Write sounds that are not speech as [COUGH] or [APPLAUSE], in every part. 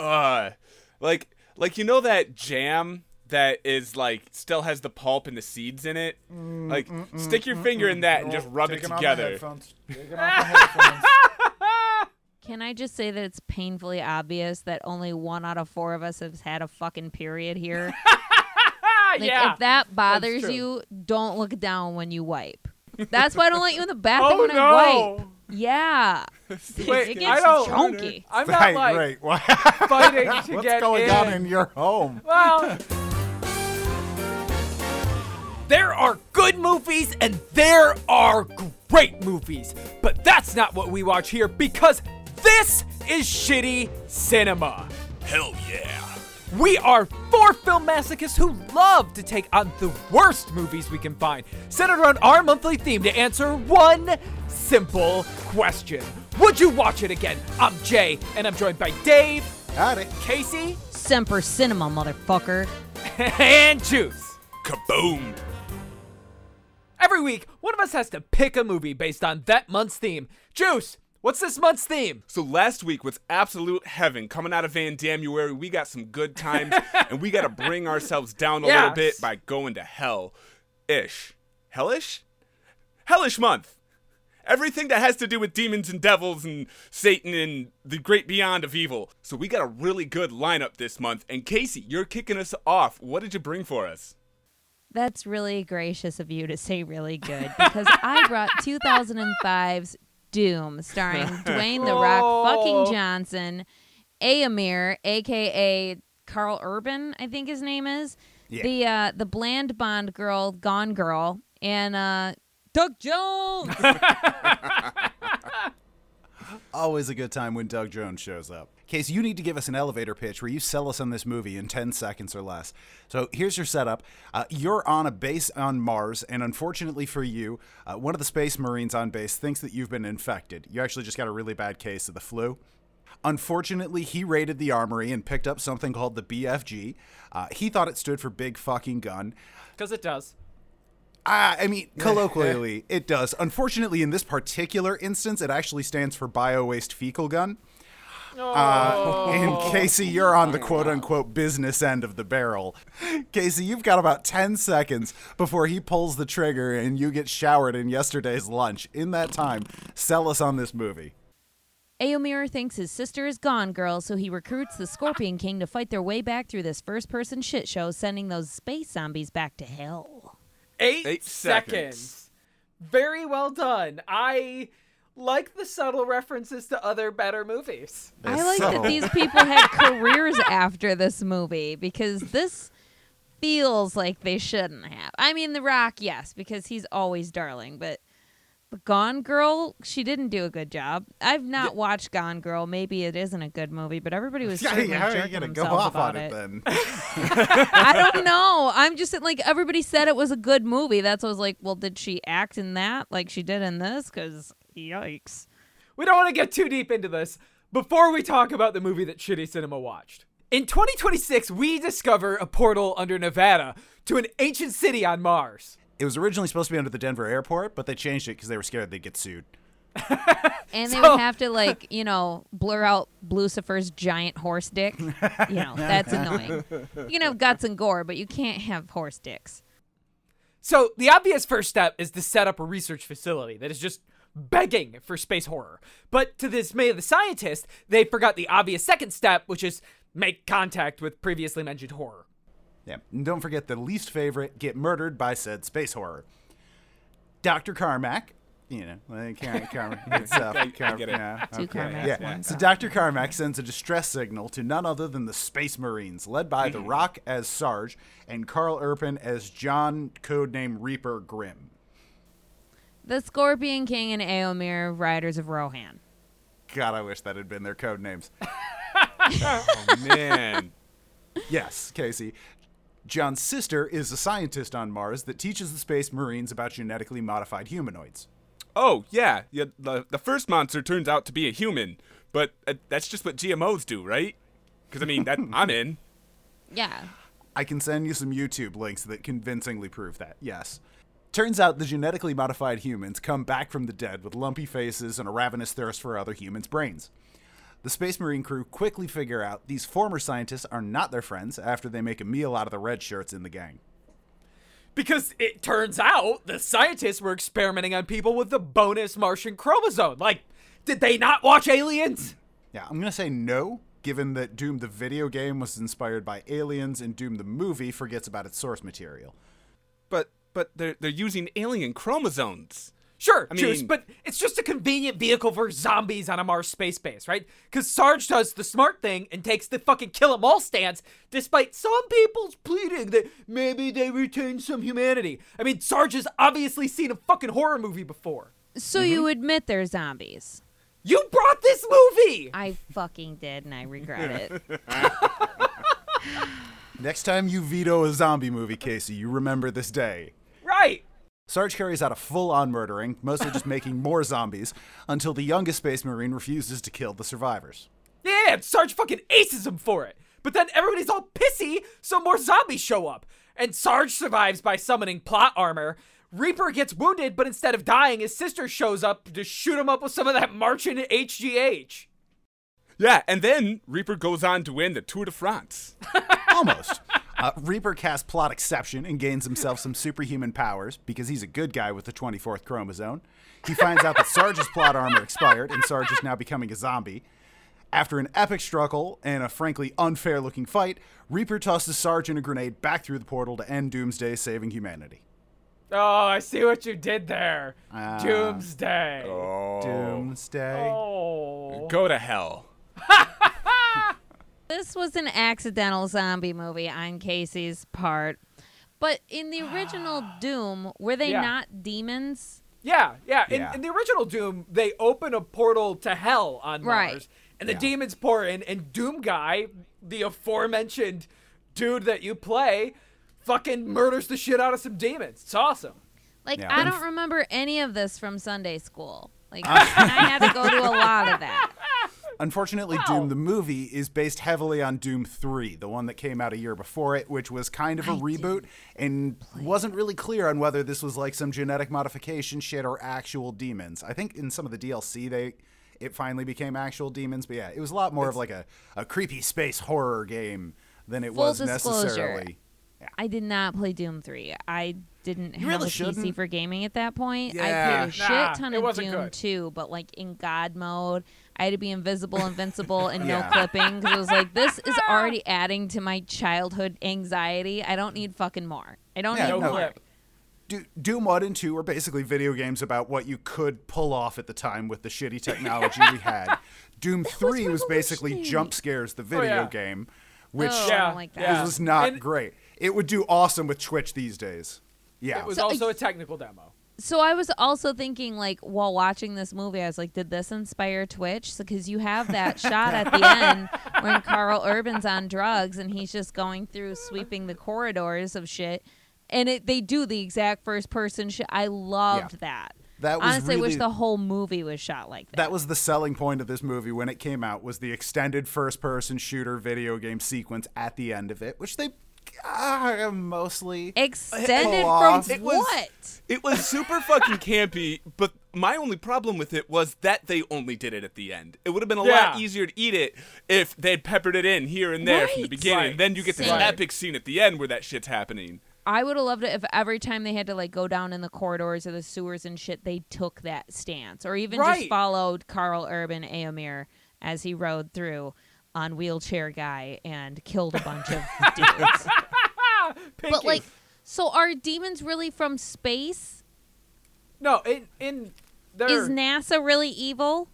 Uh, like like you know that jam that is like still has the pulp and the seeds in it. Mm, like mm, mm, stick your finger in that and just rub it Taking off the together. headphones. Taking off the headphones. Can I just say that it's painfully obvious that only one out of four of us has had a fucking period here? [LAUGHS] Like, yeah. if that bothers you, don't look down when you wipe. That's why I don't let you in the bathroom [LAUGHS] oh when I wipe. No. Yeah. [LAUGHS] Wait, it I gets don't- chunky. I'm not right, like right. [LAUGHS] What- fighting to What's get going in. on in your home? Well, there are good movies and there are great movies, but that's not what we watch here because this is shitty cinema. Hell yeah. We are four film masochists who love to take on the worst movies we can find, centered around our monthly theme to answer one simple question. Would you watch it again? I'm Jay, and I'm joined by Dave, Got it. Casey, Semper Cinema, motherfucker. [LAUGHS] and Juice. Kaboom. Every week, one of us has to pick a movie based on that month's theme. Juice, what's this month's theme? So last week was absolute heaven. Coming out of Van Damuary, we got some good times, and we got to bring ourselves down a little bit by going to hell. Ish. Hellish? Hellish month. Everything that has to do with demons and devils and Satan and the great beyond of evil. So we got a really good lineup this month. And Casey, you're kicking us off. What did you bring for us? That's really gracious of you to say really good because I brought [LAUGHS] 2005's Doom starring [LAUGHS] Dwayne The Rock Oh. fucking Johnson, Eomer, aka Karl Urban, I think his name is. Yeah. The uh the bland Bond girl, Gone Girl, and uh Doug Jones. [LAUGHS] Always a good time when Doug Jones shows up. Case, you need to give us an elevator pitch where you sell us on this movie in 10 seconds or less. So here's your setup. Uh, you're on a base on Mars, and unfortunately for you, uh, one of the space marines on base thinks that you've been infected. You actually just got a really bad case of the flu. Unfortunately, he raided the armory and picked up something called the BFG. Uh, he thought it stood for Big Fucking Gun. Because it does. Uh, I mean, [LAUGHS] colloquially, it does. Unfortunately, in this particular instance, it actually stands for Bio Waste Fecal Gun. Uh, in Casey, you're on the quote unquote business end of the barrel. Casey, you've got about 10 seconds before he pulls the trigger and you get showered in yesterday's lunch. In that time, sell us on this movie. Eomer thinks his sister is gone, girl, so he recruits the Scorpion King to fight their way back through this first person shit show, sending those space zombies back to hell. Eight, Eight seconds. seconds. Very well done. I like the subtle references to other better movies. I like So- that these people had [LAUGHS] careers after this movie because this feels like they shouldn't have. I mean, The Rock, yes, because he's always darling, but but Gone Girl, she didn't do a good job. I've not watched Gone Girl. Maybe it isn't a good movie, but everybody was [LAUGHS] Yeah, certainly how are you jerking to go themselves off about on it, then? [LAUGHS] [LAUGHS] I don't know. I'm just like everybody said it was a good movie. That's what I was like. Well, did she act in that like she did in this? Because yikes. We don't want to get too deep into this before we talk about the movie that Shitty Cinema watched. In 2026, we discover a portal under Nevada to an ancient city on Mars. It was originally supposed to be under the Denver airport, but they changed it because they were scared they'd get sued. [LAUGHS] And they So- would have to like, you know, blur out Lucifer's giant horse dick. You know, [LAUGHS] that's annoying. You can have guts and gore, but you can't have horse dicks. So, the obvious first step is to set up a research facility that is just begging for space horror. But to the dismay of the scientists, they forgot the obvious second step, which is make contact with previously mentioned horror. Yeah. And don't forget the least favorite get murdered by said space horror. Dr. Carmack, you know, like Car- Carmack, it's, uh, I Car- get it. yeah, Two okay, Carmacks, yeah. one So Dr. Carmack sends a distress signal to none other than the Space Marines, led by The [LAUGHS] Rock as Sarge and Karl Urban as John, codename Reaper Grimm. The Scorpion King and Eomer, Riders of Rohan. God, I wish that had been their code names. [LAUGHS] Oh, man. Yes, Casey. John's sister is a scientist on Mars that teaches the Space Marines about genetically modified humanoids. Oh, yeah. yeah the, the first monster turns out to be a human, but uh, that's just what GMOs do, right? Because, I mean, that [LAUGHS] I'm in. Yeah. I can send you some YouTube links that convincingly prove that, yes. Turns out the genetically modified humans come back from the dead with lumpy faces and a ravenous thirst for other humans' brains. The Space Marine crew quickly figure out these former scientists are not their friends after they make a meal out of the red shirts in the gang. Because it turns out the scientists were experimenting on people with the bonus Martian chromosome. Like, did they not watch Aliens? Yeah, I'm gonna say no, given that Doom the video game was inspired by aliens and Doom the movie forgets about its source material. But but they're they're using alien chromosomes. Sure, I Juice, mean- but it's just a convenient vehicle for zombies on a Mars space base, right? Because Sarge does the smart thing and takes the fucking kill 'em all stance, despite some people's pleading that maybe they retain some humanity. I mean, Sarge has obviously seen a fucking horror movie before. So mm-hmm. you admit they're zombies? You brought this movie! I fucking did, and I regret it. [LAUGHS] Next time you veto a zombie movie, Casey, you remember this day. Right! Sarge carries out a full on murdering, mostly just making [LAUGHS] more zombies, until the youngest Space Marine refuses to kill the survivors. Yeah, and Sarge fucking aces him for it. But then everybody's all pissy, so more zombies show up. And Sarge survives by summoning plot armor. Reaper gets wounded, but instead of dying, his sister shows up to shoot him up with some of that Martian HGH. Yeah, and then Reaper goes on to win the Tour de France. [LAUGHS] Almost. Uh, Reaper casts plot exception and gains himself some superhuman powers because he's a good guy with the 24th chromosome. He finds out that Sarge's plot armor expired and Sarge is now becoming a zombie. After an epic struggle and a frankly unfair looking fight, Reaper tosses Sarge and a grenade back through the portal to end Doomsday, saving humanity. Oh, I see what you did there. Ah. Doomsday. Doomsday. Oh. Go to hell. This was an accidental zombie movie on Casey's part. But in the original [SIGHS] Doom, were they Yeah. not demons? Yeah, yeah. In, Yeah. in the original Doom, they open a portal to hell on Right. Mars, and the Yeah. demons pour in, and Doom Guy, the aforementioned dude that you play, fucking murders the shit out of some demons. It's awesome. Like, Yeah. I don't remember any of this from Sunday school. Like, and [LAUGHS] I had to go to a lot of that. [LAUGHS] Unfortunately, Wow. Doom the movie is based heavily on Doom 3, the one that came out a year before it, which was kind of a reboot and wasn't really clear on whether this was like some genetic modification shit or actual demons. I think in some of the DLC they it finally became actual demons, but yeah, it was a lot more of like a, a creepy space horror game than it was disclosure. necessarily. I did not play Doom 3. I didn't You have really a PC shouldn't. for gaming at that point. I played a shit Nah, ton of Doom good. 2, but like in God mode. I had to be invisible, invincible, and no Yeah. clipping because it was like, this is [LAUGHS] already adding to my childhood anxiety. I don't need fucking more. I don't Yeah, need No no. more. clip. Doom 1 and 2 were basically video games about what you could pull off at the time with the shitty technology we had. [LAUGHS] Doom 3 was basically revolutionary. Jump Scares, the oh, video yeah. game, oh, which Oh, Yeah, don't like was not And- great. It would do awesome with Twitch these days. Yeah. It was So- also a technical demo. So I was also thinking, like, while watching this movie, I was like, did this inspire Twitch? Because you have that [LAUGHS] shot at the end when Karl Urban's on drugs and he's just going through sweeping the corridors of shit, and it they do the exact first person shit. I loved Yeah. that. That was Honestly, I wish the whole movie was shot like that. that was the selling point of this movie when it came out was the extended first person shooter video game sequence at the end of it, which they uh, mostly Extended pull from off. It was- what? It was super fucking campy, but my only problem with it was that they only did it at the end. It would have been a Yeah. lot easier to eat it if they'd peppered it in here and there from the beginning. Right. Then you get this Same. epic scene at the end where that shit's happening. I would have loved it if every time they had to like go down in the corridors or the sewers and shit, they took that stance, or even Right. just followed Karl Urban Eomer as he rode through on wheelchair guy and killed a bunch of [LAUGHS] dudes. [LAUGHS] Pinky. But like, so are demons really from space? no, in in there. Is NASA really evil?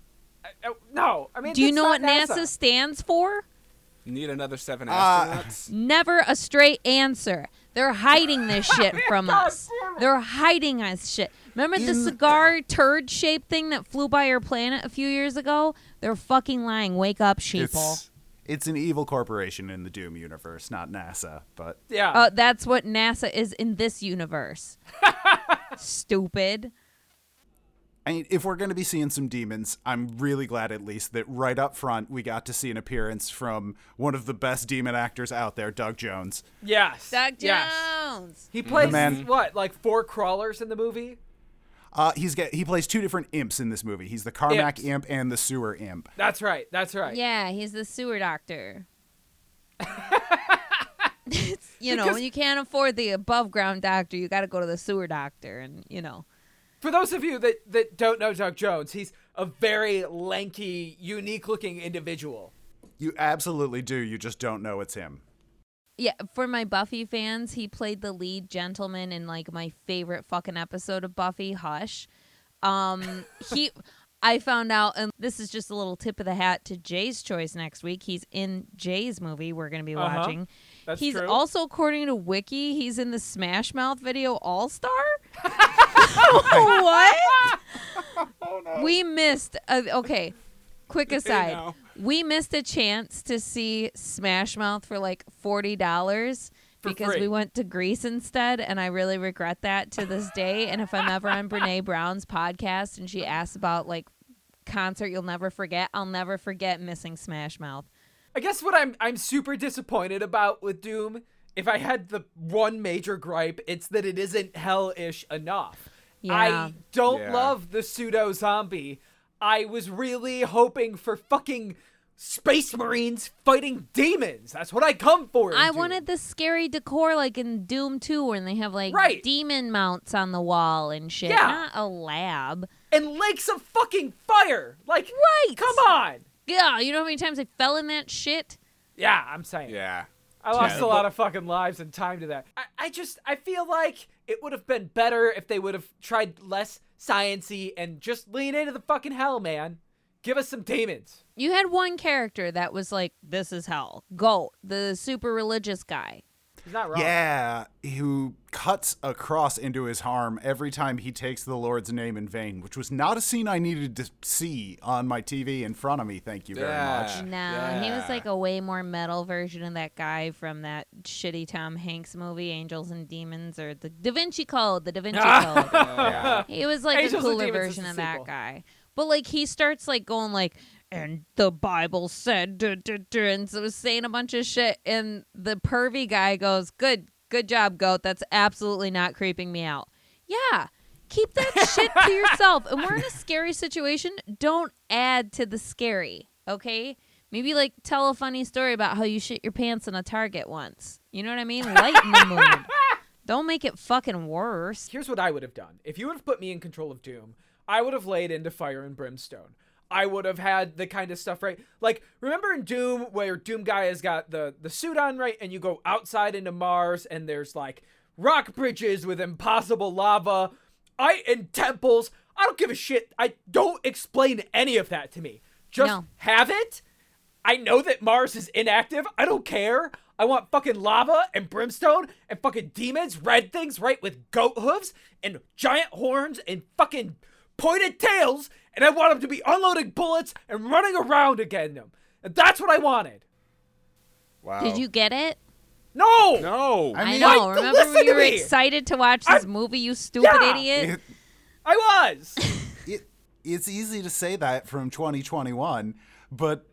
uh, no, I mean. Do you know what not NASA stands for? Need another seven Uh, astronauts? [LAUGHS] Never a straight answer. They're hiding this [LAUGHS] shit from God us. They're hiding us shit. Remember the cigar turd shaped thing that flew by our planet a few years ago? They're fucking lying. Wake up, sheeple. it's it's an evil corporation in the Doom universe, not NASA, but Yeah. Uh, that's what NASA is in this universe. [LAUGHS] Stupid. I mean, if we're going to be seeing some demons, I'm really glad at least that right up front we got to see an appearance from one of the best demon actors out there, Doug Jones. yes. Doug Jones. yes. Jones. He plays man- what, like four crawlers in the movie? Uh, he's get he plays two different imps in this movie. He's the Carmack Imps. imp and the sewer imp. That's right. That's right. Yeah, he's the sewer doctor. [LAUGHS] You know, Because- when you can't afford the above ground doctor, you got to go to the sewer doctor, and you know. For those of you that, that don't know Doug Jones, he's a very lanky, unique looking individual. You absolutely do. You just don't know it's him. Yeah, for my Buffy fans, he played the lead gentleman in like my favorite fucking episode of Buffy, Hush. Um, [LAUGHS] he, I found out, and this is just a little tip of the hat to Jay's choice next week. He's in Jay's movie we're gonna be Uh-huh. watching. That's he's true. also, according to Wiki, he's in the Smash Mouth video All Star. [LAUGHS] [LAUGHS] what? Oh, no. We missed. Uh, okay, quick [LAUGHS] aside. now. We missed a chance to see Smash Mouth for like forty dollars For because free. we went to Greece instead, and I really regret that to this day. And if I'm ever on Brene Brown's podcast and she asks about like concert you'll never forget, I'll never forget missing Smash Mouth. I guess what I'm I'm super disappointed about with Doom, if I had the one major gripe, it's that it isn't hellish enough. Yeah. I don't Yeah. love the pseudo zombie. I was really hoping for fucking space marines fighting demons. That's what I come for. I Doom. wanted the scary decor like in Doom 2 when they have like Right. demon mounts on the wall and shit. Yeah. Not a lab. and lakes of fucking fire. Like, Right. Come on. Yeah, you know how many times I fell in that shit? Yeah, I'm saying. Yeah. I lost Yeah. a lot of fucking lives and time to that. I, I just I feel like it would have been better if they would have tried less sciency and just lean into the fucking hell, man. Give us some demons. You had one character that was like, this is hell. Goat, the super religious guy. He's not wrong. Yeah, who cuts a cross into his arm every time he takes the Lord's name in vain, which was not a scene I needed to see on my TV in front of me. Thank you very Yeah. much. No, he was like a way more metal version of that guy from that shitty Tom Hanks movie, Angels and Demons, or the Da Vinci Code, the Da Vinci [LAUGHS] Code. Yeah. He was like Angels a cooler version of that guy. But like he starts like going like, and the Bible said, duh, duh, duh," and so was saying a bunch of shit, and the pervy guy goes, "Good, good job, goat. That's absolutely not creeping me out." Yeah, keep that [LAUGHS] shit to yourself. And we're in a scary situation. Don't add to the scary, okay? Maybe like tell a funny story about how you shit your pants in a Target once. You know what I mean? Lighten the mood. [LAUGHS] Don't make it fucking worse. Here's what I would have done. If you would have put me in control of Doom, I would have laid into fire and brimstone. I would have had the kind of stuff right. Like remember in Doom where Doom guy has got the the suit on right and you go outside into Mars and there's like rock bridges with impossible lava, I and temples. I don't give a shit. I don't explain any of that to me. Just No. have it. I know that Mars is inactive. I don't care. I want fucking lava and brimstone and fucking demons, red things, right, with goat hooves and giant horns and fucking pointed tails, and I want them to be unloading bullets and running around again them. And that's what I wanted. Wow. Did you get it? No! No. I I, know. Like, Remember listen when you to were me. excited to watch this I- movie, you stupid Yeah. idiot? It, I was. [LAUGHS] it, it's easy to say that from 2021, but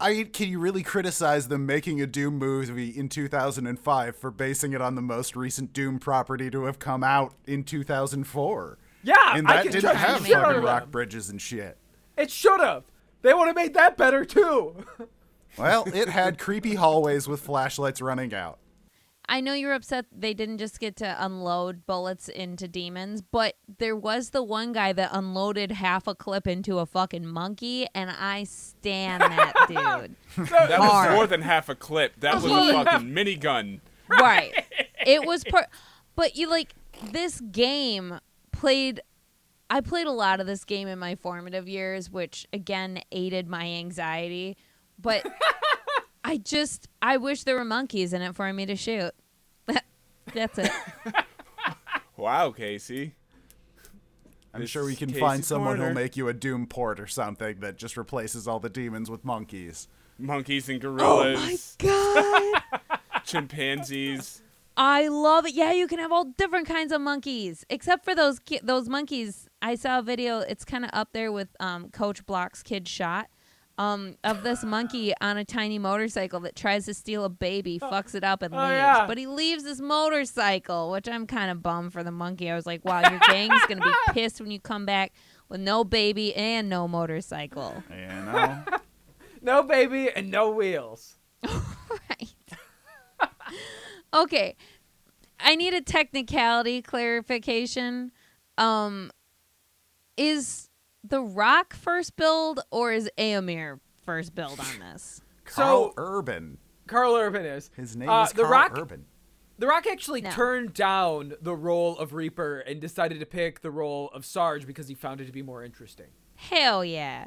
I can you really criticize them making a Doom movie in 2005 for basing it on the most recent Doom property to have come out in 2004? Yeah, and I that can didn't judge have the shit out fucking of rock bridges and shit. It should have. They would have made that better too. [LAUGHS] Well, it had creepy hallways with flashlights running out. I know you're upset they didn't just get to unload bullets into demons, but there was the one guy that unloaded half a clip into a fucking monkey, and I stand that [LAUGHS] dude. That was more than half a clip. That was a fucking minigun. right. It was [LAUGHS] per but you like this game played I played a lot of this game in my formative years, which again aided my anxiety. But [LAUGHS] I just I wish there were monkeys in it for me to shoot. [LAUGHS] That's it. [LAUGHS] Wow, Casey. I'm This sure we can Casey find someone Corner. who'll make you a Doom port or something that just replaces all the demons with monkeys. Monkeys and oh gorillas, my god. chimpanzees. I love it. Yeah, you can have all different kinds of monkeys, except for those ki- those monkeys. I saw a video. It's kind of up there with um, Coach Block's Kid Shot. um, of this monkey on a tiny motorcycle that tries to steal a baby, fucks it up, and Oh, leaves. yeah. But he leaves his motorcycle, which I'm kind of bummed for the monkey. I was like, wow, your gang's gonna be [LAUGHS] pissed when you come back with no baby and no motorcycle. You know? [LAUGHS] No baby and no wheels. [LAUGHS] right. Okay. I need a technicality clarification. Um is the Rock first build or is Eomer first build on this? Karl So- Urban. Karl Urban is. His name Uh, is The Karl Rock- Urban. The Rock actually No. turned down the role of Reaper and decided to pick the role of Sarge because he found it to be more interesting. Hell yeah.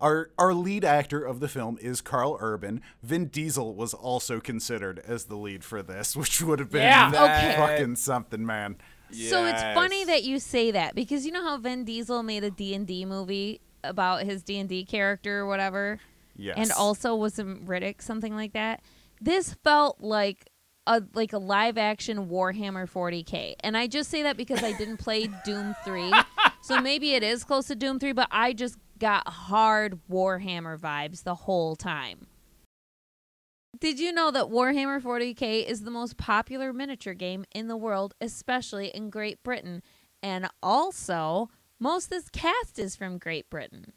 Our our lead actor of the film is Karl Urban. Vin Diesel was also considered as the lead for this, [LAUGHS] which would have been Yeah. Okay. fucking something, man. So it's funny that you say that because you know how Vin Diesel made a D&D movie about his D&D character or whatever Yes. and also was a Riddick something like that. This felt like a like a live action Warhammer 40K. And I just say that because I didn't play Doom 3. [LAUGHS] So maybe it is close to Doom 3, but I just got hard Warhammer vibes the whole time. Did you know that Warhammer 40K is the most popular miniature game in the world, especially in Great Britain? And also, most of this cast is from Great Britain.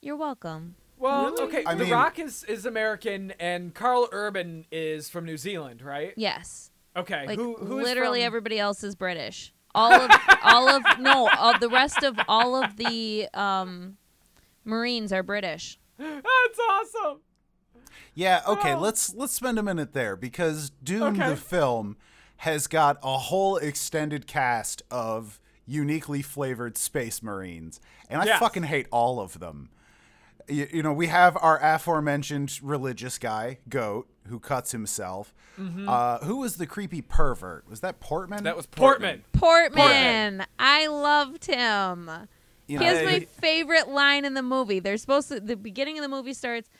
You're welcome. Well, Really? okay, I The mean- Rock is, is American and Karl Urban is from New Zealand, right? Yes. Okay. Like who, who is literally from- everybody else is British. All of all of no, all, the rest of all of the um Marines are British. That's awesome. Yeah, okay, Oh. let's let's spend a minute there because Doom Okay. the film has got a whole extended cast of uniquely flavored space marines, and I Yes. fucking hate all of them. You, you know, we have our aforementioned religious guy, Goat, who cuts himself. Uh, who was the creepy pervert? Was that Portman? Mm-hmm. That was Portman. Portman. Portman. I loved him. You He has know, my favorite line in the movie. They're supposed to the beginning of the movie starts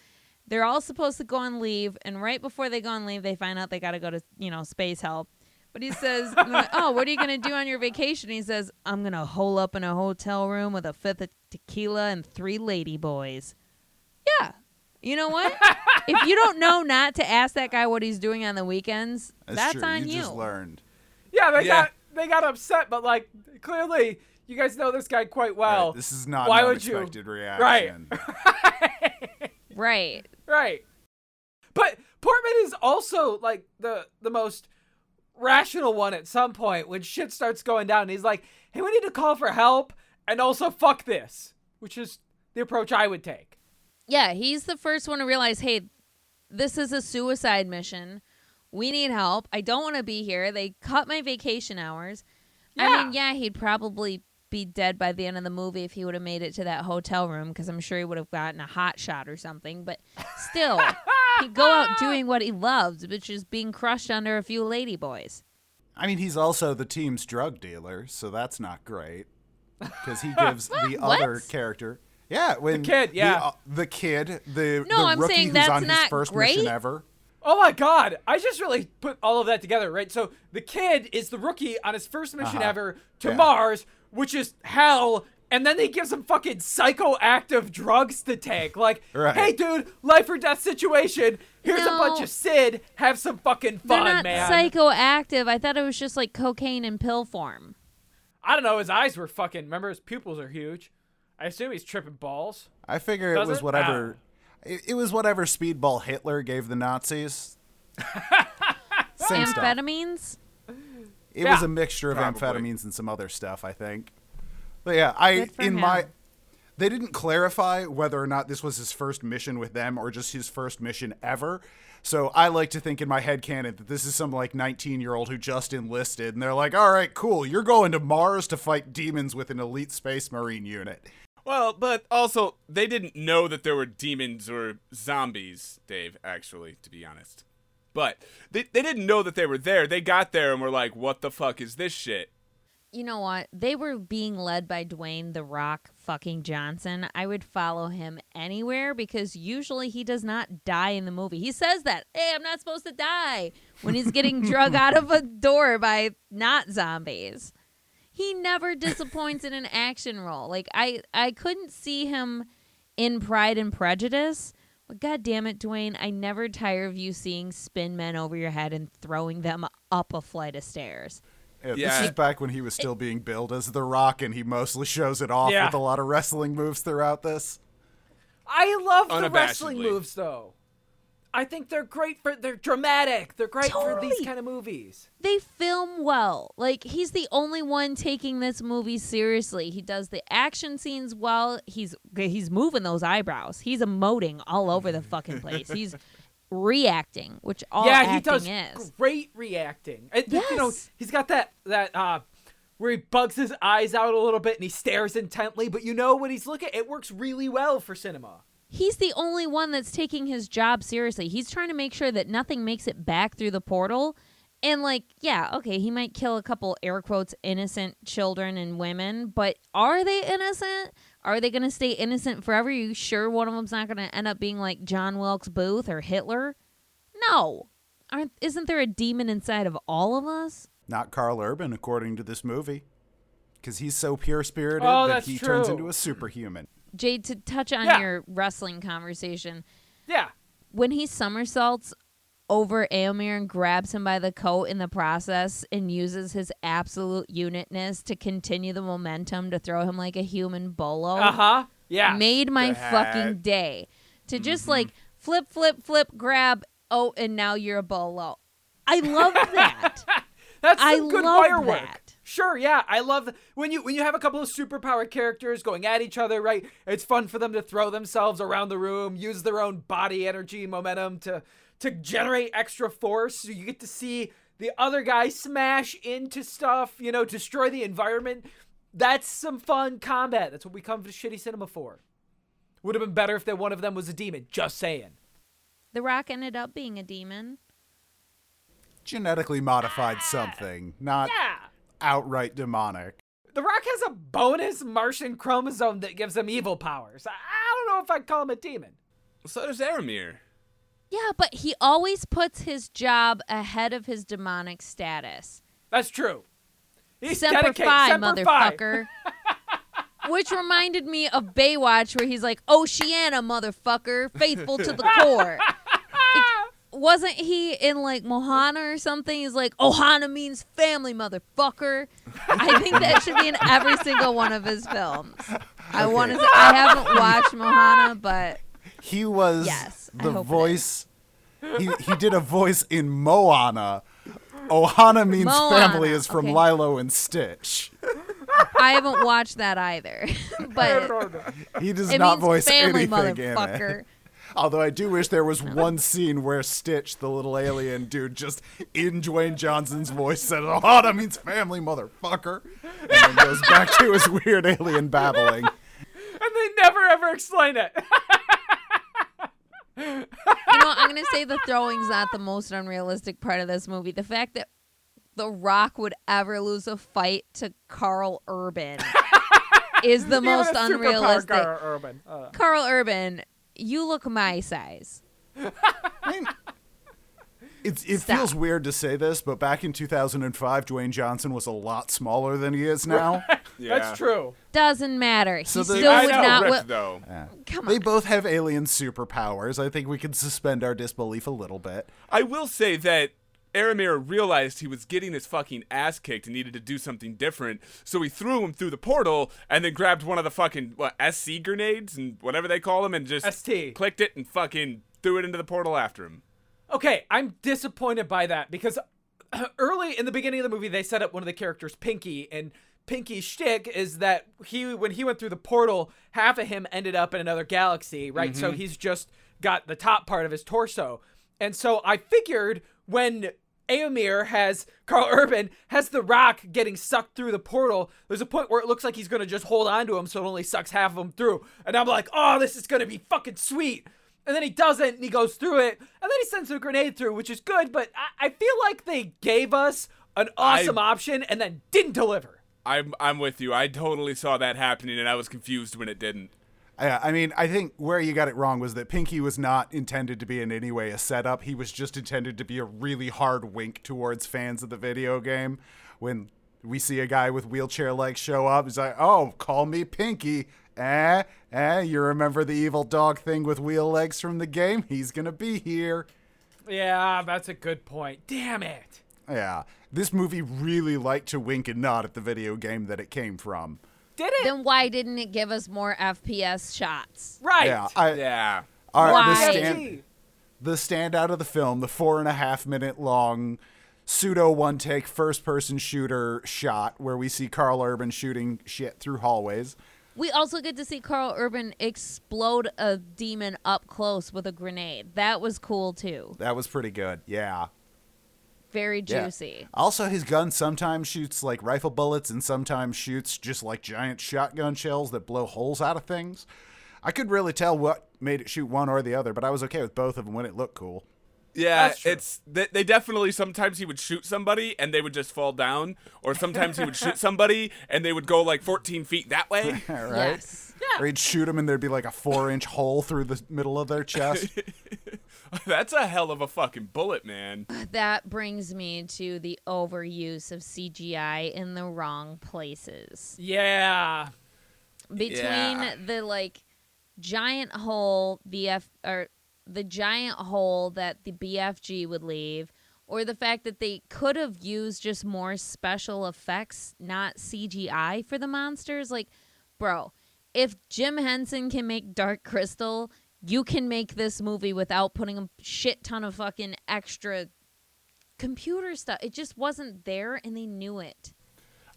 they're all supposed to go on leave and right before they go on leave they find out they got to go to, you know, space help. But he says, "Oh, what are you going to do on your vacation?" He says, "I'm going to hole up in a hotel room with a fifth of tequila and three lady boys." Yeah. You know what? if you don't know not to ask that guy what he's doing on the weekends, that's, true. on you. you. just learned. Yeah, they Yeah. got they got upset, but like clearly you guys know this guy quite well. Right, this is not why an would you- unexpected Right. [LAUGHS] Right. Right. But Portman is also like the the most rational one at some point when shit starts going down. He's like, "Hey, we need to call for help and also fuck this," which is the approach I would take. Yeah, he's the first one to realize, hey, this is a suicide mission. We need help. I don't want to be here. They cut my vacation hours. I mean, yeah, he'd probably be dead by the end of the movie if he would have made it to that hotel room because I'm sure he would have gotten a hot shot or something. But still, [LAUGHS] he'd go out doing what he loves, which is being crushed under a few ladyboys. I mean, he's also the team's drug dealer, so that's not great. Because he [LAUGHS] gives the other character. Yeah, when kid, yeah. the, uh, the kid, the No, the I'm rookie saying who's that's on his first great. mission ever. Oh my god, I just really put all of that together, right? So the kid is the rookie on his first mission Uh-huh. ever to Yeah. Mars, which is hell, and then they give some fucking psychoactive drugs to take. Like, Right. hey dude, life or death situation. Here's a bunch of Sid. Have some fucking They're fun, not man. psychoactive. I thought it was just like cocaine in pill form. I don't know, his eyes were fucking remember his pupils are huge. I assume he's tripping balls. I figure Does it was it? whatever. It, it was whatever speedball Hitler gave the Nazis. [LAUGHS] Same stuff. Amphetamines? It Yeah. was a mixture of Probably. amphetamines and some other stuff, I think. But yeah, I in him. my they didn't clarify whether or not this was his first mission with them or just his first mission ever. So I like to think in my head canon that this is some like 19 year old who just enlisted and they're like, all right, cool, you're going to Mars to fight demons with an elite space marine unit. Well, but also they didn't know that there were demons or zombies, Dave, actually, to be honest. But they, they didn't know that they were there. They got there and were like, what the fuck is this shit? you know what? They were being led by Dwayne the Rock fucking Johnson. I would follow him anywhere because usually he does not die in the movie. He says that, hey, I'm not supposed to die when he's getting [LAUGHS] drug out of a door by not zombies. He never disappoints in an action role. Like I I couldn't see him in Pride and Prejudice. But god damn it, Dwayne, I never tire of you seeing spin men over your head and throwing them up a flight of stairs. Yeah, Yeah. This is back when he was still being billed as The Rock, and he mostly shows it off Yeah. with a lot of wrestling moves throughout this. I love the wrestling moves though. I think they're great for they're dramatic. They're great for these kind of movies. They film well. Like he's the only one taking this movie seriously. He does the action scenes well. He's he's moving those eyebrows. He's emoting all over the fucking place. He's [LAUGHS] reacting, which all yeah, acting he does is. great reacting. And, You know, Yes. he's got that that uh where he bugs his eyes out a little bit and he stares intently, but you know when he's looking, it works really well for cinema. He's the only one that's taking his job seriously. He's trying to make sure that nothing makes it back through the portal. And like, yeah, okay, he might kill a couple air quotes innocent children and women, but are they innocent? Are they going to stay innocent forever? Are you sure one of them's not going to end up being like John Wilkes Booth or Hitler? No. Aren't isn't there a demon inside of all of us? Not Karl Urban, according to this movie. Because he's so pure spirited Oh, that that's he turns into a superhuman. Jade, to touch on Yeah. your wrestling conversation, Yeah. when he somersaults over Eomer and grabs him by the coat in the process and uses his absolute unitness to continue the momentum to throw him like a human bolo Uh-huh. Yeah. made my fucking day. To just Mm-hmm. like flip, flip, flip, grab, oh, and now you're a bolo. I love [LAUGHS] that. That's I some good love wire work. that. Sure, yeah, I love the, when you when you have a couple of superpower characters going at each other, right? It's fun for them to throw themselves around the room, use their own body energy, momentum to to generate extra force. So you get to see the other guy smash into stuff, you know, destroy the environment. That's some fun combat. That's what we come to shitty cinema for. Would have been better if that one of them was a demon. Just saying. the Rock ended up being a demon. Genetically modified ah. something, not Yeah. Outright demonic. The Rock has a bonus Martian chromosome that gives him evil powers. I I don't know if I'd call him a demon. So does Aramir. Yeah, but he always puts his job ahead of his demonic status. That's true. He's Semper dedicated. Fi, Semper Fi. motherfucker. [LAUGHS] Which reminded me of Baywatch, where he's like, oh, Oceana, motherfucker, faithful to the [LAUGHS] core. It- wasn't he in like Mohana or something? He's like, Ohana means family, motherfucker. I think that should be in every single one of his films. I want to. I haven't watched Mohana, but He was Yes, I the hope voice. He, he did a voice in Moana. Ohana means Moana, family is from okay. Lilo and Stitch. I haven't watched that either. [LAUGHS] but He does it not means voice family, anything in motherfucker. it. Although I do wish there was one scene where Stitch, the little alien dude, just in Dwayne Johnson's voice said, "Oh, that means family, motherfucker. And then goes back to his weird alien babbling. And they never ever explain it. You know, I'm gonna say the throwing's not the most unrealistic part of this movie. The fact that The Rock would ever lose a fight to Karl Urban [LAUGHS] is the most Even a superpower unrealistic. Gar Urban. Uh, Karl Urban, you look my size. I mean, it's, it Stop. feels weird to say this, but back in 2005, Dwayne Johnson was a lot smaller than he is now. [LAUGHS] Yeah. That's true. Doesn't matter. He So the- still I would know, not. Rick, wi- though. Yeah. Come They both have alien superpowers. I think we can suspend our disbelief a little bit. I will say that Aramir realized he was getting his fucking ass kicked and needed to do something different, so he threw him through the portal and then grabbed one of the fucking what SC grenades and whatever they call them and just ST. clicked it and fucking threw it into the portal after him. Okay, I'm disappointed by that because [CLEARS THROAT] early in the beginning of the movie they set up one of the characters, Pinky, and Pinky's shtick is that he when he went through the portal, half of him ended up in another galaxy, right? So mm-hmm. he's just got the top part of his torso. And so I figured when Eomer has Karl Urban has the rock getting sucked through the portal. There's a point where it looks like he's gonna just hold on to him so it only sucks half of him through. And I'm like, oh, this is gonna be fucking sweet. And then he doesn't, and he goes through it, and then he sends a grenade through, which is good. But I, I feel like they gave us an awesome option and then didn't deliver. I'm I'm with you. I totally saw that happening and I was confused when it didn't. Yeah, I mean, I think where you got it wrong was that Pinky was not intended to be in any way a setup. He was just intended to be a really hard wink towards fans of the video game. When we see a guy with wheelchair legs show up, he's like, "Oh, call me Pinky," Eh, eh, you remember the evil dog thing with wheel legs from the game? He's gonna be here. Yeah, that's a good point. Damn it. Yeah, this movie really liked to wink and nod at the video game that it came from. Did it? Then why didn't it give us more FPS shots? right. Yeah, I, Yeah. all right, the, stand, the standout of the film, the four and a half minute long pseudo one take first person shooter shot where we see Karl Urban shooting shit through hallways. We also get to see Karl Urban explode a demon up close with a grenade. That was cool too. That was pretty good. Yeah. Very Yeah. juicy. Also, his gun sometimes shoots like rifle bullets and sometimes shoots just like giant shotgun shells that blow holes out of things. I could really tell what made it shoot one or the other, but I was okay with both of them when it looked cool. Yeah, it's they, they definitely sometimes he would shoot somebody and they would just fall down, or sometimes he would shoot [LAUGHS] somebody and they would go like 14 feet that way. [LAUGHS] right? Yes. Or he'd shoot them and there'd be like a four inch hole through the middle of their chest. [LAUGHS] [LAUGHS] That's a hell of a fucking bullet, man. That brings me to the overuse of CGI in the wrong places. Yeah. Between Yeah. the like giant hole BF or the giant hole that the BFG would leave or the fact that they could have used just more special effects, not CGI for the monsters like bro, if Jim Henson can make Dark Crystal, you can make this movie without putting a shit ton of fucking extra computer stuff. It just wasn't there and they knew it.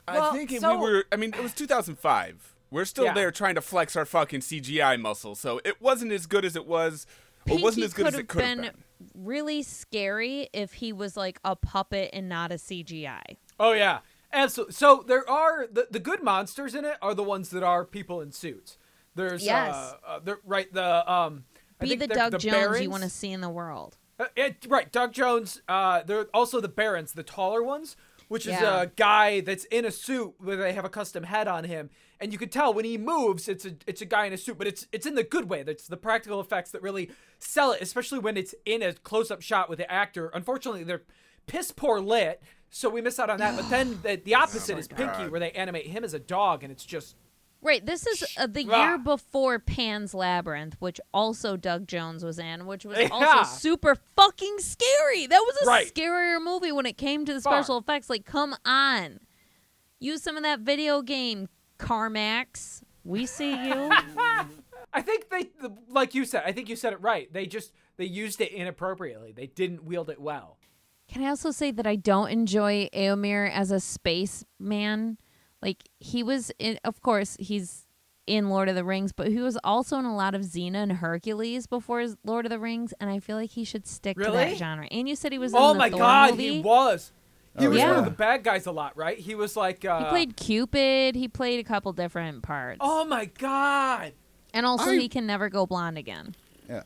Well, I think so- we were, I mean, it was 2005. We're still Yeah. there trying to flex our fucking CGI muscle, so it wasn't as good as it was, or Pinky wasn't as good as it could have been, been. really scary if he was like a puppet and not a CGI. Oh yeah. Absolutely. So there are the, the good monsters in it are the ones that are people in suits. There's Yes. uh, uh there, right the um I Be think the they're- Doug the Jones you want to see in the world. Uh, it, right, Doug Jones. Uh, they're also the Barons, the taller ones, which is Yeah. a guy that's in a suit where they have a custom head on him, and you can tell when he moves, it's a it's a guy in a suit, but it's it's in the good way. That's the practical effects that really sell it, especially when it's in a close up shot with the actor. Unfortunately, they're piss poor lit, so we miss out on that. But then the, the [SIGHS] opposite is Pinky, where they animate him as a dog, and it's just Right, this is uh, the year before Pan's Labyrinth, which also Doug Jones was in, which was [LAUGHS] Yeah. also super fucking scary. That was a Right. scarier movie when it came to the special effects. Like, come on. Use some of that video game, Carmax. We see you. [LAUGHS] I think they, like you said, I think you said it right. They just they used it inappropriately. They didn't wield it well. Can I also say that I don't enjoy Eomer as a spaceman? Like he was in of course he's in Lord of the Rings, but he was also in a lot of Xena and Hercules before his Lord of the Rings, and I feel like he should stick to that genre. And you said he was Oh in the my Thor god, movie. he was. He Oh, was one of the bad guys a lot, right? He was like uh He played Cupid. He played a couple different parts. Oh my god. and also I- he can never go blonde again. Yeah.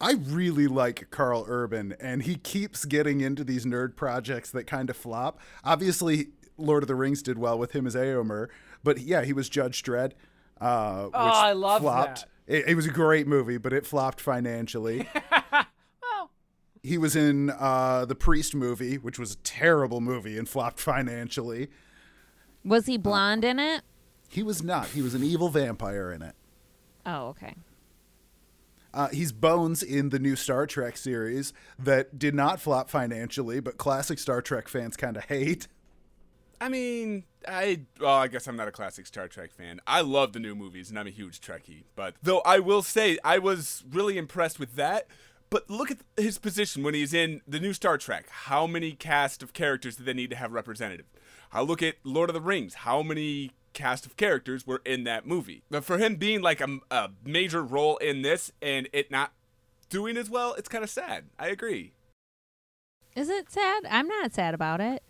I really like Karl Urban, and he keeps getting into these nerd projects that kind of flop. Obviously, Lord of the Rings did well with him as Eomer, but yeah, he was Judge Dredd. Uh, which Oh, I love flopped. that. It, it was a great movie, but it flopped financially. [LAUGHS] He was in uh, the Priest movie, which was a terrible movie and flopped financially. Was Uh, he blonde in it? He was not. He was an evil vampire in it. Oh, okay. Uh, he's Bones in the new Star Trek series that did not flop financially, but classic Star Trek fans kind of hate. [LAUGHS] I mean, I well, I guess I'm not a classic Star Trek fan. I love the new movies, and I'm a huge Trekkie. But though I will say, I was really impressed with that. But look at his position when he's in the new Star Trek. How many cast of characters do they need to have representative? I look at Lord of the Rings. How many cast of characters were in that movie? But for him being like a, a major role in this and it not doing as well, it's kind of sad. I agree. Is it sad? I'm not sad about it.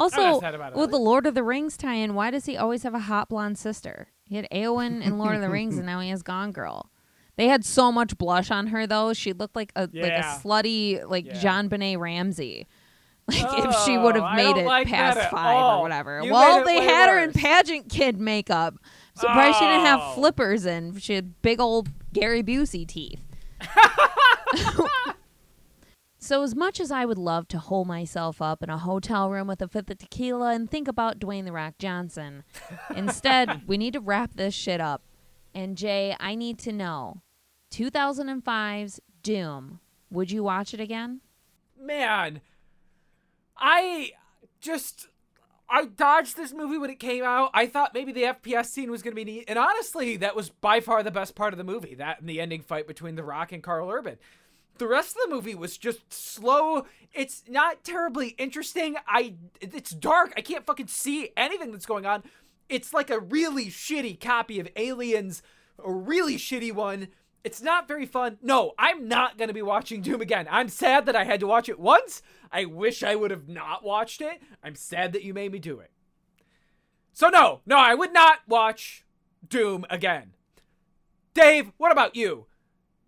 Also, not about it, with the. Lord of the Rings tie-in, why does he always have a hot blonde sister? He had Eowyn in Lord of the Rings, and [LAUGHS] now he has Gone Girl. They had so much blush on her though; she looked like a like a slutty like Yeah. JonBenét Ramsey. [LAUGHS] Like if she would Oh, have made it like past five all. or whatever. You well, they had her in pageant kid makeup. Surprised she didn't have Oh. flippers and she had big old Gary Busey teeth. [LAUGHS] So, as much as I would love to hole myself up in a hotel room with a fifth of tequila and think about Dwayne The Rock Johnson, instead, [LAUGHS] we need to wrap this shit up. And Jay, I need to know 2005's Doom. Would you watch it again? Man, I just I dodged this movie when it came out. I thought maybe the FPS scene was going to be neat, and honestly, that was by far the best part of the movie. That and the ending fight between The Rock and Karl Urban. The rest of the movie was just slow. It's not terribly interesting. I it's dark. I can't fucking see anything that's going on. It's like a really shitty copy of Aliens, a really shitty one. It's not very fun. No, I'm not going to be watching Doom again. I'm sad that I had to watch it once. I wish I would have not watched it. I'm sad that you made me do it. So, no, no, I would not watch Doom again. Dave, what about you?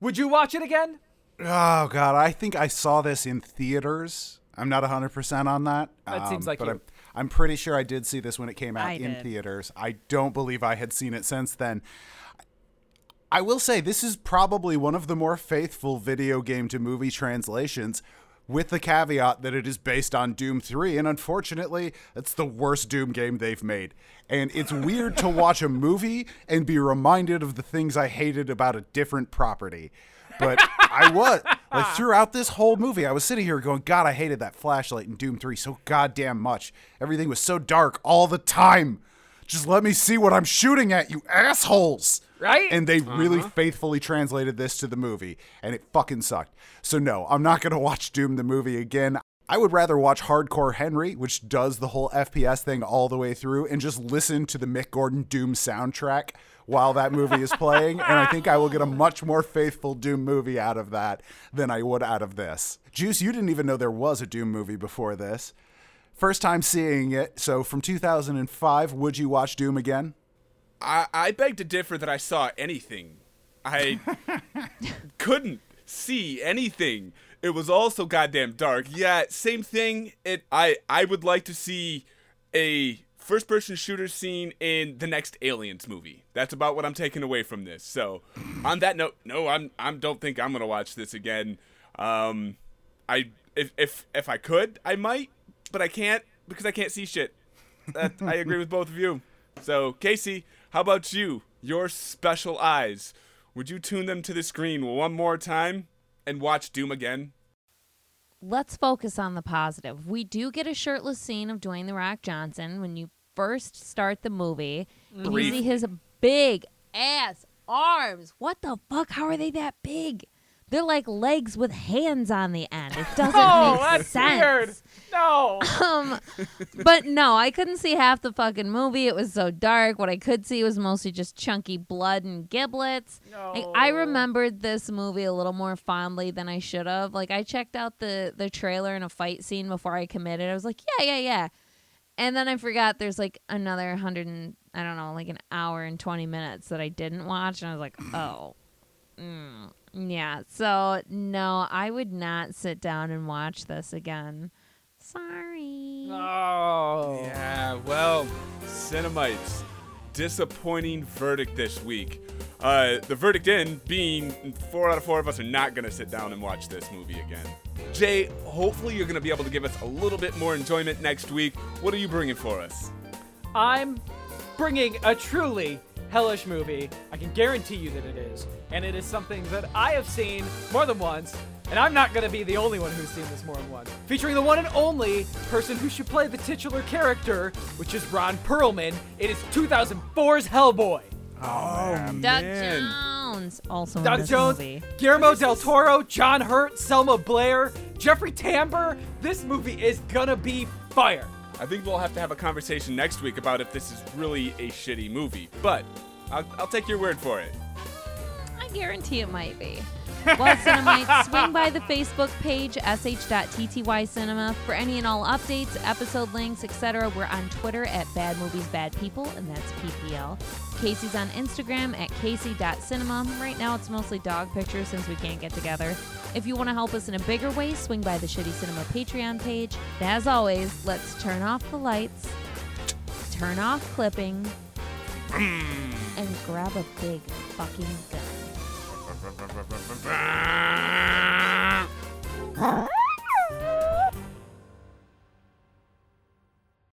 Would you watch it again? Oh god, I think I saw this in theaters. I'm not 100% on that. That seems um, like but you. I'm, I'm pretty sure I did see this when it came out I in did. theaters. I don't believe I had seen it since then. I will say this is probably one of the more faithful video game to movie translations with the caveat that it is based on Doom 3 and unfortunately it's the worst Doom game they've made. And it's weird to watch a movie and be reminded of the things I hated about a different property. But I was like throughout this whole movie, I was sitting here going, God, I hated that flashlight in Doom 3 so goddamn much. Everything was so dark all the time. Just let me see what I'm shooting at, you assholes. Right? And they really uh-huh. faithfully translated this to the movie, and it fucking sucked. So, no, I'm not going to watch Doom the movie again. I would rather watch Hardcore Henry, which does the whole FPS thing all the way through, and just listen to the Mick Gordon Doom soundtrack while that movie is playing. and I think I will get a much more faithful Doom movie out of that than I would out of this. Juice, you didn't even know there was a Doom movie before this. First time seeing it. So, from 2005, would you watch Doom again? I, I beg to differ that I saw anything. I [LAUGHS] couldn't see anything. It was also goddamn dark. Yeah, same thing. It I I would like to see a first person shooter scene in the next Aliens movie. That's about what I'm taking away from this. So, on that note, no, I'm I'm don't think I'm to watch this again. Um I if if if I could, I might, but I can't because I can't see shit. That, I agree with both of you. So, Casey, how about you? Your special eyes. Would you tune them to the screen one more time and watch Doom again? let's focus on the positive. We do get a shirtless scene of Dwayne the Rock Johnson when you first start the movie. And you see his big ass arms. What the fuck? How are they that big? They're like legs with hands on the end. It [LAUGHS] doesn't Oh, make that's sense. weird. No. [LAUGHS] Um, but no, I couldn't see half the fucking movie. It was so dark. What I could see was mostly just chunky blood and giblets. Like, I No. remembered this movie a little more fondly than I should have. Like I checked out the the trailer and a fight scene before I committed. I was like, yeah, yeah, yeah. And then I forgot there's like another hundred and I don't know, like an hour and twenty minutes that I didn't watch, and I was like, oh, mm, yeah. So no, I would not sit down and watch this again. Sorry. Oh. Yeah, well, Cinemites, disappointing verdict this week. Uh, the verdict in being four out of four of us are not going to sit down and watch this movie again. Jay, hopefully you're going to be able to give us a little bit more enjoyment next week. What are you bringing for us? I'm bringing a truly hellish movie. I can guarantee you that it is. And it is something that I have seen more than once. And I'm not going to be the only one who's seen this more than once. Featuring the one and only person who should play the titular character, which is Ron Perlman. It is 2004's Hellboy. Oh, man. Doug Jones also in Doug this Jones, movie. Guillermo del Toro, John Hurt, Selma Blair, Jeffrey Tambor. This movie is gonna be fire. I think we'll have to have a conversation next week about if this is really a shitty movie, but I'll, I'll take your word for it. I guarantee it might be. Well, Cinemites, swing by the Facebook page, sh.tty cinema, for any and all updates, episode links, etc. We're on Twitter at Bad Movies Bad People, and that's PPL. Casey's on Instagram at casey.cinema. Right now, it's mostly dog pictures since we can't get together. If you want to help us in a bigger way, swing by the Shitty Cinema Patreon page. And as always, let's turn off the lights, turn off clipping, and grab a big fucking gun. Ha